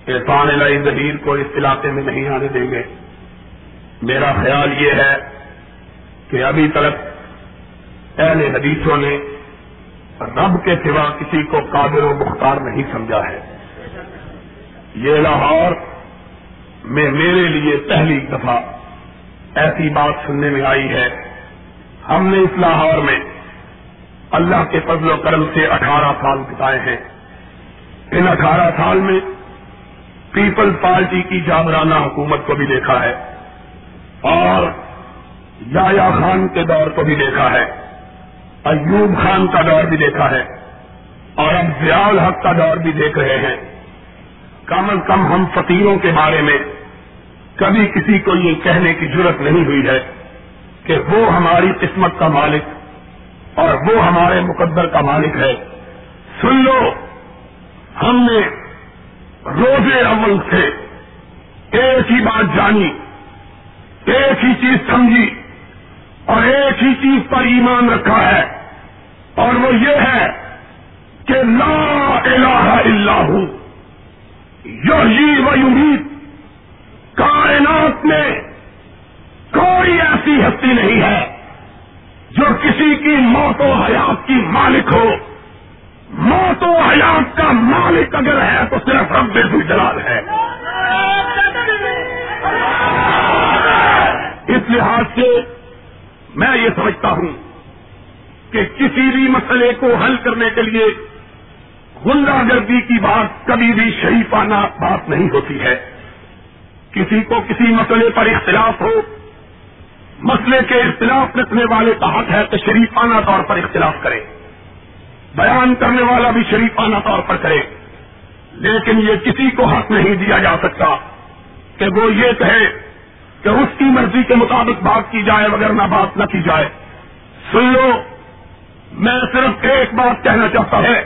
عرفان علیہ ظہیر کو اس علاقے میں نہیں آنے دیں گے۔ میرا خیال یہ ہے کہ ابھی تک اہل حدیثوں نے رب کے سوا کسی کو قابل و مختار نہیں سمجھا ہے۔ یہ لاہور میں میرے لیے پہلی دفعہ ایسی بات سننے میں آئی ہے۔ ہم نے اس لاہور میں اللہ کے فضل و کرم سے اٹھارہ سال بتائے ہیں۔ ان اٹھارہ سال میں پیپل پارٹی کی جابرانہ حکومت کو بھی دیکھا ہے اور یا خان کے دور کو بھی دیکھا ہے، ایوب خان کا دور بھی دیکھا ہے اور اب ضیاء حق کا دور بھی دیکھ رہے ہیں۔ کم از کم ہم فقیروں کے بارے میں کبھی کسی کو یہ کہنے کی ضرورت نہیں ہوئی ہے۔ کہ وہ ہماری قسمت کا مالک اور وہ ہمارے مقدر کا مالک ہے۔ سن لو، ہم نے روزے اول سے ایک ہی بات جانی، ایک ہی چیز سمجھی اور ایک ہی چیز پر ایمان رکھا ہے۔ اور وہ یہ ہے کہ لا الہ الا ہوں۔ یہی و یمید کائنات میں کوئی ایسی ہستی نہیں ہے جو کسی کی موت و حیات کی مالک ہو۔ موت و حیات کا مالک اگر ہے تو صرف رب جلال ہے۔ اس لحاظ سے میں یہ سمجھتا ہوں کہ کسی بھی مسئلے کو حل کرنے کے لیے گنڈا گردی کی بات کبھی بھی شریفانہ بات نہیں ہوتی ہے۔ کسی کو کسی مسئلے پر اختلاف ہو مسئلے کے اختلاف رکھنے والے کا حق ہے کہ شریفانہ طور پر اختلاف کرے۔ بیان کرنے والا بھی شریفانہ طور پر کرے۔ لیکن یہ کسی کو حق نہیں دیا جا سکتا کہ وہ یہ کہے کہ اس کی مرضی کے مطابق بات کی جائے وغیرہ نہ بات نہ کی جائے۔ سن لو، میں صرف ایک بات کہنا چاہتا ہے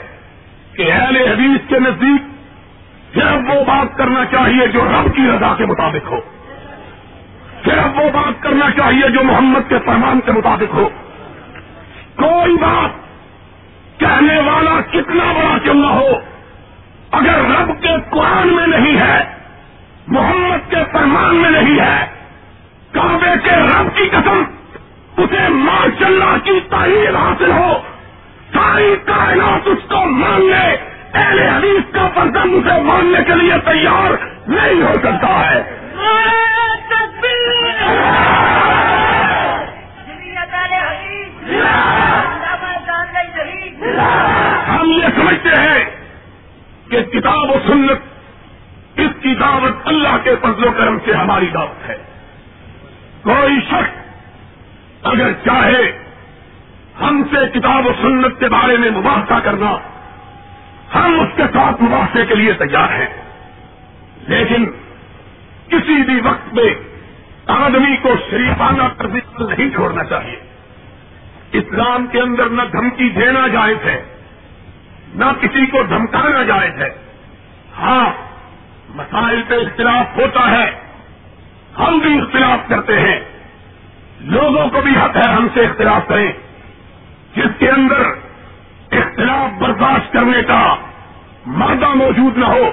کہ اہل حدیث کے نزدیک صرف وہ بات کرنا چاہیے جو رب کی رضا کے مطابق ہو۔ صرف وہ بات کرنا چاہیے جو محمد کے فرمان کے مطابق ہو۔ کوئی بات کہنے والا کتنا بڑا کیوں نہ ہو، اگر رب کے قرآن میں نہیں ہے، محمد کے فرمان میں نہیں ہے، کعبے کے رب کی قسم اسے ماشاء اللہ کی تعلیم حاصل ہو۔ ساری کائنات اس کو ماننے، اہل حدیث کا پردم اسے ماننے کے لیے تیار نہیں ہو سکتا ہے ہم یہ سمجھتے ہیں کہ کتاب و سنت اس کی دعوت اللہ کے فضل و کرم سے ہماری دعوت ہے کوئی شخص اگر چاہے ہم سے کتاب و سنت کے بارے میں مباحثہ کرنا ہم اس کے ساتھ مباحثے کے لیے تیار ہیں۔ لیکن کسی بھی وقت میں آدمی کو شریفانہ تربیت نہیں چھوڑنا چاہیے۔ اسلام کے اندر نہ دھمکی دینا جائز ہے، نہ کسی کو دھمکانا جائز ہے۔ ہاں مسائل پہ اختلاف ہوتا ہے، ہم بھی اختلاف کرتے ہیں۔ لوگوں کو بھی حق ہے ہم سے اختلاف کریں۔ جس کے اندر اختلاف برداشت کرنے کا مادہ موجود نہ ہو،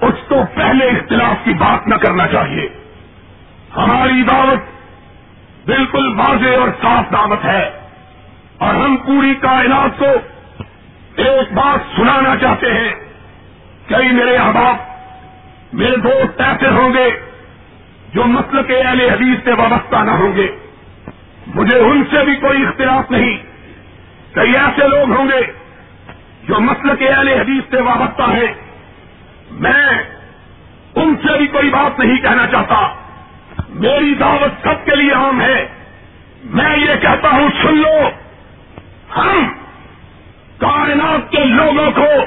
اس کو پہلے اختلاف کی بات نہ کرنا چاہیے۔ ہماری دعوت بالکل واضح اور صاف دعوت ہے۔ اور ہم پوری کائنات کو ایک بات سنانا چاہتے ہیں۔ کئی میرے احباب، میرے دوست ایسے ہوں گے جو مسل کے اہل حدیث سے وابستہ نہ ہوں گے۔ مجھے ان سے بھی کوئی اختلاف نہیں۔ کئی ایسے لوگ ہوں گے جو مسل کے اہل حدیث سے وابستہ ہیں۔ میں ان سے بھی کوئی بات نہیں کہنا چاہتا۔ میری دعوت سب کے لیے عام ہے۔ میں یہ کہتا ہوں، سن لو۔ ہم کائنات کے لوگوں کو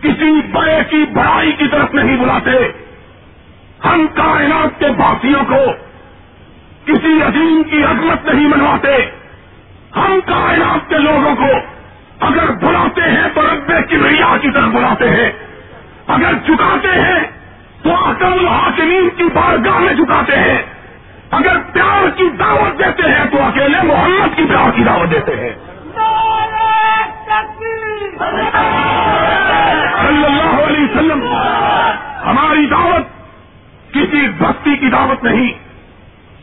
کسی بڑے کی بڑائی کی طرف نہیں بلاتے۔ ہم کائنات کے باسیوں کو کسی عظیم کی عظمت نہیں منواتے۔ ریا بلاتے ہیں۔ اگر چکاتے ہیں، تو اصل الحاکمین کی بارگاہ میں جھکاتے ہیں۔ اگر پیار کی دعوت دیتے ہیں، تو اکیلے محمد کی پیار کی دعوت دیتے ہیں۔ صلی اللہ علیہ وسلم، ہماری دعوت کسی بستی کی دعوت نہیں۔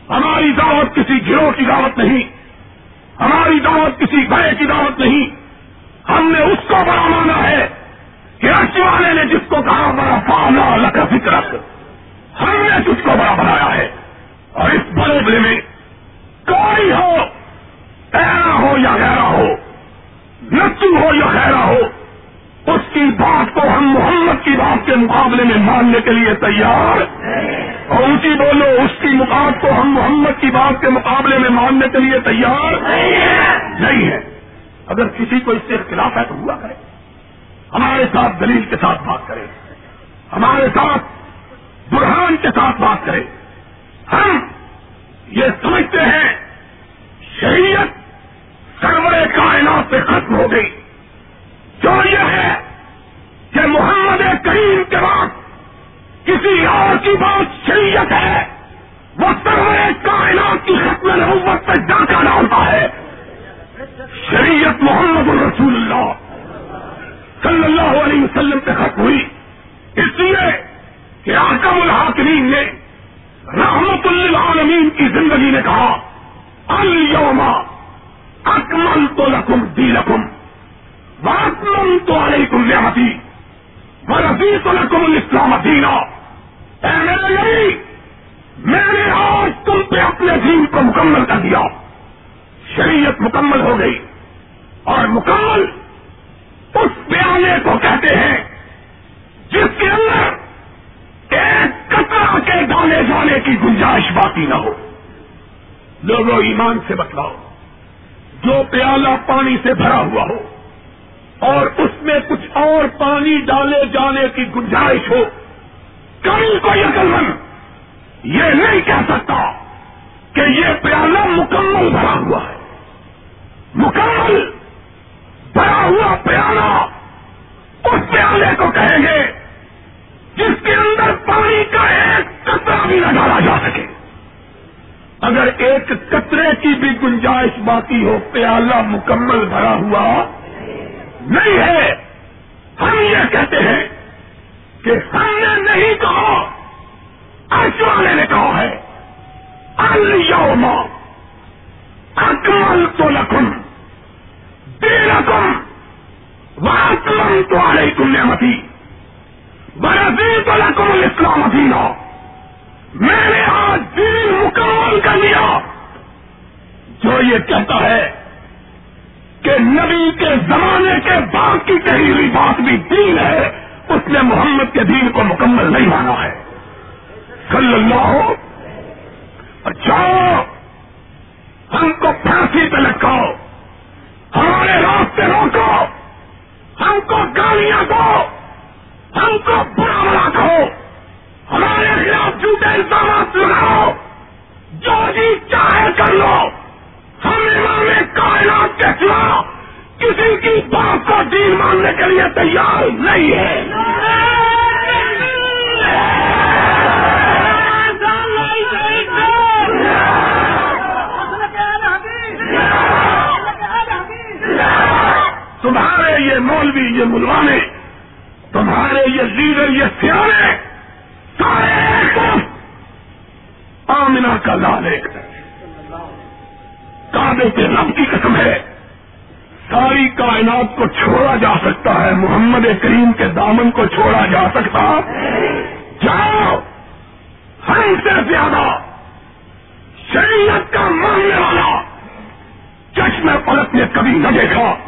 ہماری دعوت کسی گروہ کی دعوت نہیں۔ ہماری دعوت کسی بڑے کی دعوت نہیں۔ ہم نے اس کو بڑا مانا ہے۔ کہ والے نے جس کو کہا، بڑا پالا لکا فکر ہم نے جس کو بڑا بنایا ہے۔ اور اس بڑے میں کوئی ہو ایرا ہو یا گہرا ہو نسو ہو یا خیرا ہو، اس کی بات کو ہم محمد کی بات کے مقابلے میں ماننے کے لیے تیار اور اونچی بولو، اس کی مقاب کو ہم محمد کی بات کے مقابلے میں ماننے کے لیے تیار نہیں ہے۔ اگر کسی کو اس سے اختلاف ہے تو ہوا کرے۔ ہمارے ساتھ دلیل کے ساتھ بات کرے، ہمارے ساتھ برہان کے ساتھ بات کرے۔ ہم یہ سمجھتے ہیں، شریعت سرور کائنات سے ختم ہو گئی۔ جو یہ ہے کہ محمد کریم کے بعد کسی اور کی بات شریعت ہے، وہ سرور کائنات کی ختم نبوت پہ ڈاکہ ڈالتا ہے۔ شریعت محمد الرسول اللہ۔ صلی اللہ علیہ وسلم پہ ختم ہوئی۔ اس لیے کہ آکم الحاکمین نے رحمت للعالمین کی زندگی نے کہا الما اکمل تو لکم دی لکم واکمن تو علیکم نعمتی ورزی تو لکم الاسلام دینا۔ اے میرے نبی، میں نے آج تم پہ اپنے دین کو مکمل کر دیا۔ شریعت مکمل ہو گئی اور مکمل اس پیالے کو کہتے ہیں، جس کے اندر ایک کترا کے ڈالے جانے کی گنجائش باقی نہ ہو۔ لوگوں، ایمان سے بتلاؤ، جو پیالہ پانی سے بھرا ہوا ہو اور اس میں کچھ اور پانی ڈالے جانے کی گنجائش ہو کہیں کوئی عقل مند یہ نہیں کہہ سکتا کہ یہ پیالہ مکمل بھرا ہوا ہے۔ مکمل بڑا ہوا پیالہ اس پیالے کو کہیں گے جس کے اندر پانی کا ایک قطرہ بھی نہ ڈالا جا سکے۔ اگر ایک قطرے کی بھی گنجائش باقی ہو، پیالہ مکمل بھرا ہوا نہیں ہے، ہم یہ کہتے ہیں کہ ہم نے نہیں کہا ارش والے نے کہا ہے الما اکمل تو لکھن دینکم واکمنت علیکم نعمتی ورزیت لکم الاسلام دینا میں نے آج دین مکمل کر لیا. جو یہ کہتا ہے کہ نبی کے زمانے کے بعد کی کہی ہوئی بات بھی دین ہے، اس نے محمد کے دین کو مکمل نہیں مانا ہے. صلی اللہ ہو. اچھا ہم کو پھانسی پہ لٹکاؤ، ہمارے راستے روکو ہم کو گالیاں دو! ہم کو برا بلا کہو ہمارے خلاف جھوٹے الزامات لگاؤ! جو جی چاہے کر لو! ہم امام کائنات کے خلاف کسی کی بات کو دین ماننے کے لیے تیار نہیں ہے تمہارے یہ مولوی، یہ ملوانے، تمہارے یہ لیڈر، یہ سیانے، سارے آمنا کا لال ایک۔ کابے کے نم کی قسم ہے۔ ساری کائنات کو چھوڑا جا سکتا ہے۔ محمد کریم کے دامن کو چھوڑا جا سکتا۔ جاؤ۔ ہم سے زیادہ شریعت کا ماننے والا۔ چشم پلک نے کبھی نہ دیکھا۔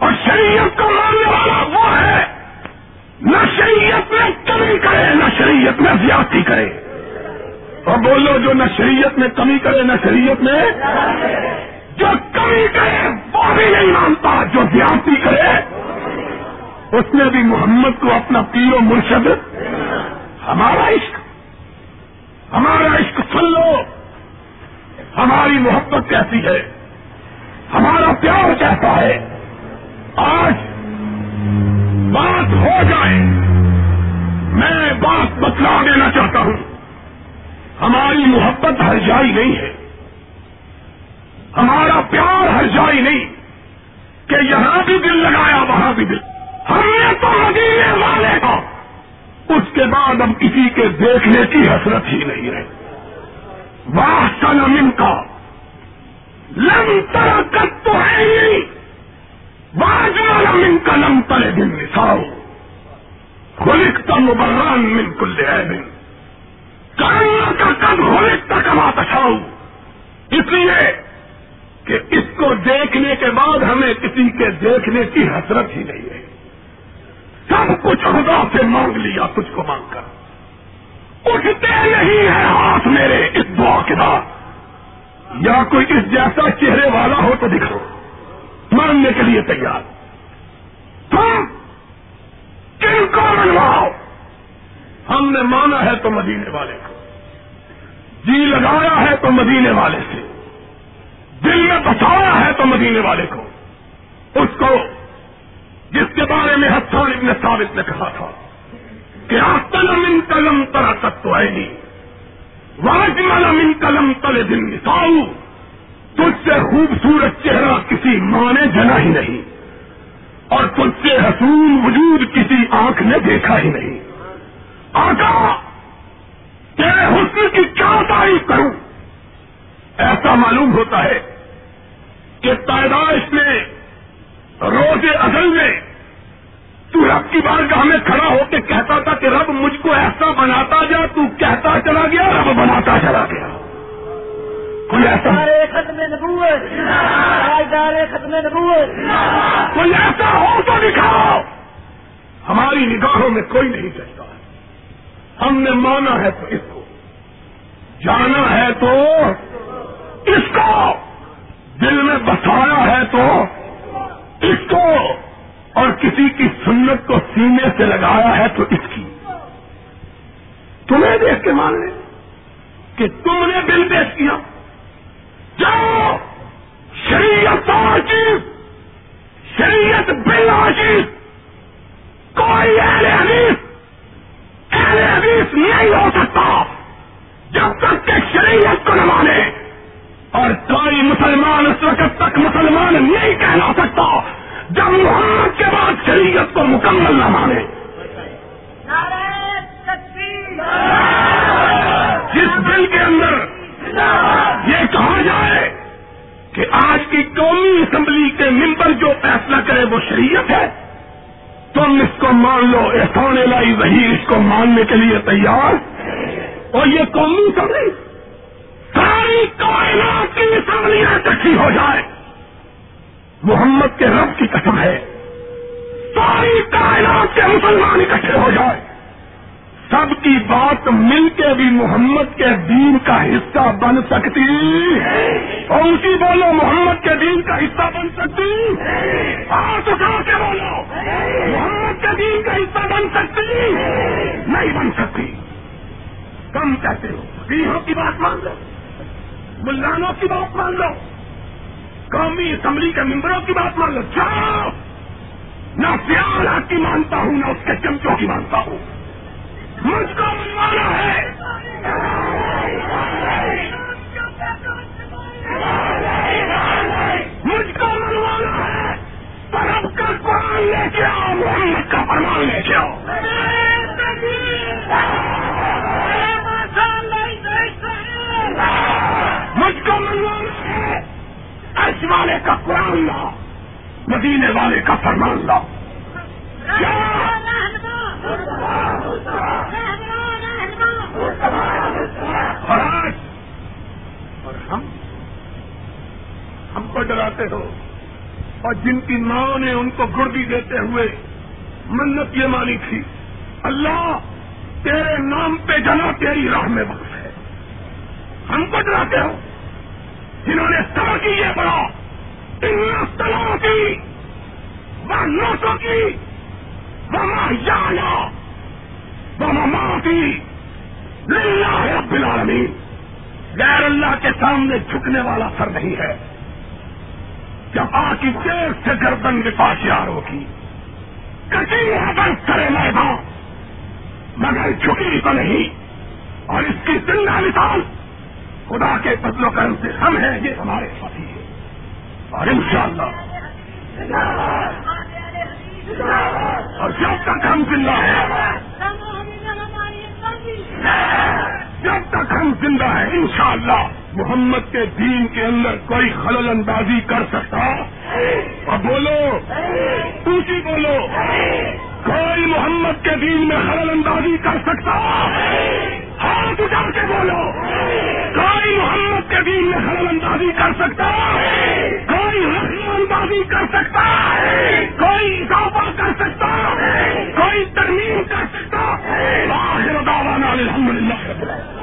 اور شریعت کا ماننے والا وہ ہے، نہ شریعت میں کمی کرے، نہ شریعت میں زیادتی کرے۔ اور بولو جو نہ شریعت میں کمی کرے، نہ شریعت میں جو کمی کرے، وہ بھی نہیں مانتا۔ جو زیادتی کرے، اس نے بھی محمد کو اپنا پیر و مرشد، ہمارا عشق ہمارا عشق سن لو ہماری محبت کیسی ہے؟ ہمارا پیار کیسا ہے؟ آج بات ہو جائے، میں بات بتلا دینا چاہتا ہوں۔ ہماری محبت ہر جائی نہیں ہے۔ ہمارا پیار ہر جائی نہیں کہ یہاں بھی دل لگایا، وہاں بھی دل۔ ہم نے تو مدینے والے کا اس کے بعد ہم کسی کے دیکھنے کی حسرت ہی نہیں رہے۔ واہ سنم کا لم ترکت تو ہے ہی واجمال من کا لم تلے دن نساؤ خلق کا مبران من کل دن کام کا کب خلق کا کما اس لیے کہ اس کو دیکھنے کے بعد ہمیں کسی کے دیکھنے کی حسرت ہی نہیں ہے۔ سب کچھ خدا سے مانگ لیا، تجھ کو مانگ کر۔ اٹھتے نہیں ہے ہاتھ میرے اس دعا کے بعد۔ یا کوئی اس جیسا چہرے والا ہو تو دکھو ماننے کے لیے تیار۔ تم کن کو منواؤ؟ ہم نے مانا ہے تو مدینے والے کو۔ جی لگایا ہے تو مدینے والے سے۔ دل میں بسایا ہے تو مدینے والے کو۔ اس کو جس کے بارے میں حسان ابن ثابت نے کہا تھا کہ آستن من قلم ترا تک تو ہے نہیں واجمل من قلم تلے دن نساؤ تجھ سے خوبصورت چہرہ کسی ماں نے جنا ہی نہیں اور تجھ سے حسون وجود کسی آنکھ نے دیکھا ہی نہیں۔ آقا، تیرے حسن کی کیا تعریف کروں؟ ایسا معلوم ہوتا ہے کہ پیدائش میں، روز ازل میں، تو رب کی بارگاہ میں کھڑا ہو کے کہتا تھا کہ رب مجھ کو ایسا بناتا جا، تو کہتا چلا گیا، رب بناتا چلا گیا۔ کوئی ایسا ختم نبوت. ختم نبوت. کوئی ایسا ہو تو دکھاؤ۔ ہماری نگاہوں میں کوئی نہیں چلتا۔ ہم نے مانا ہے تو اس کو۔ جانا ہے تو اس کو۔ دل میں بسایا ہے تو اس کو۔ اور کسی کی سنت کو سینے سے لگایا ہے تو اس کی۔ تمہیں دیکھ کے مان لیں کہ تم نے دل پیش کیا۔ شریعت عجیب شریعت بل عجیب کوئی اہل حدیث اہل حدیث نہیں ہو سکتا جب تک کہ شریعت کو نہ مانے اور کوئی مسلمان اس وقت تک مسلمان نہیں کہلا سکتا جب محمد کے بعد شریعت کو مکمل نہ مانے۔ جس دل کے اندر کہ آج کی قومی اسمبلی کے ممبر جو فیصلہ کرے وہ شریعت ہے۔ تم اس کو مان لو، احسان لائی وہی اس کو ماننے کے لیے تیار۔ اور یہ قومی اسمبلی ساری کائنات کی اسمبلیاں اکٹھی ہو جائے۔ محمد کے رب کی قسم ہے۔ ساری کائنات کے مسلمان اکٹھے ہو جائے۔ سب کی بات مل کے بھی محمد کے دین کا حصہ بن سکتی اور اسی بولو محمد کے دین کا حصہ بن سکتی ہاتھ اٹھا کے بولو، محمد کے دین کا حصہ بن سکتی نہیں بن سکتی۔ کم کہتے ہو۔ فقیروں کی بات مان لو، ملانوں کی بات مان لو، قومی اسمبلی کے ممبروں کی بات مان لو۔ جاؤ نہ پیار کی مانتا ہوں، نہ اس کے چمچوں کی مانتا ہوں۔ مجھ کو منوانا ہے۔ مجھ کو منوانا ہے۔ طرف کا قرآن لے کے آؤ، محمد کا فرمان لے کے آؤ۔ مجھ کو منوانا ہے۔ ایس والے کا قرآن لاؤ، مدینے والے کا فرمان لاؤ۔ کو ڈراتے ہو اور جن کی ماں نے ان کو گردی دیتے ہوئے منت یہ مانی تھی، اللہ تیرے نام پہ جنا تیری راہ میں وقف ہے۔ ہم کو ڈراتے ہو۔ جنہوں نے سما کی یہ بڑا، ان تلا کی، وہ نوٹوں کی، وہ ماں وہ ماں کی۔ للہ رب العالمین۔ غیر اللہ کے سامنے جھکنے والا سر نہیں ہے۔ جب آ کی دیر سے گردن کے پاس ہوگی کسی اگر کرے میدان۔ مگر جھکی تو نہیں، اور اس کی زندہ مثال۔ خدا کے بدل و کرم سے ہم ہیں یہ ہمارے ساتھی ہے اور انشاءاللہ، اور جب تک ہم زندہ ہیں، جب تک ہم زندہ ہیں، انشاءاللہ محمد کے دین کے اندر کوئی خلل اندازی کر سکتا؟ اور بولو۔ تلسی بولو۔ کوئی محمد کے دین میں خلل اندازی کر سکتا؟ ہاتھ اٹھا کے بولو۔ کوئی محمد کے دین میں خلل اندازی کر سکتا؟ کوئی حسل اندازی کر سکتا؟ کوئی اضافہ کر سکتا؟ کوئی ترمیم کر سکتا؟ آخر دعوانا الحمدللہ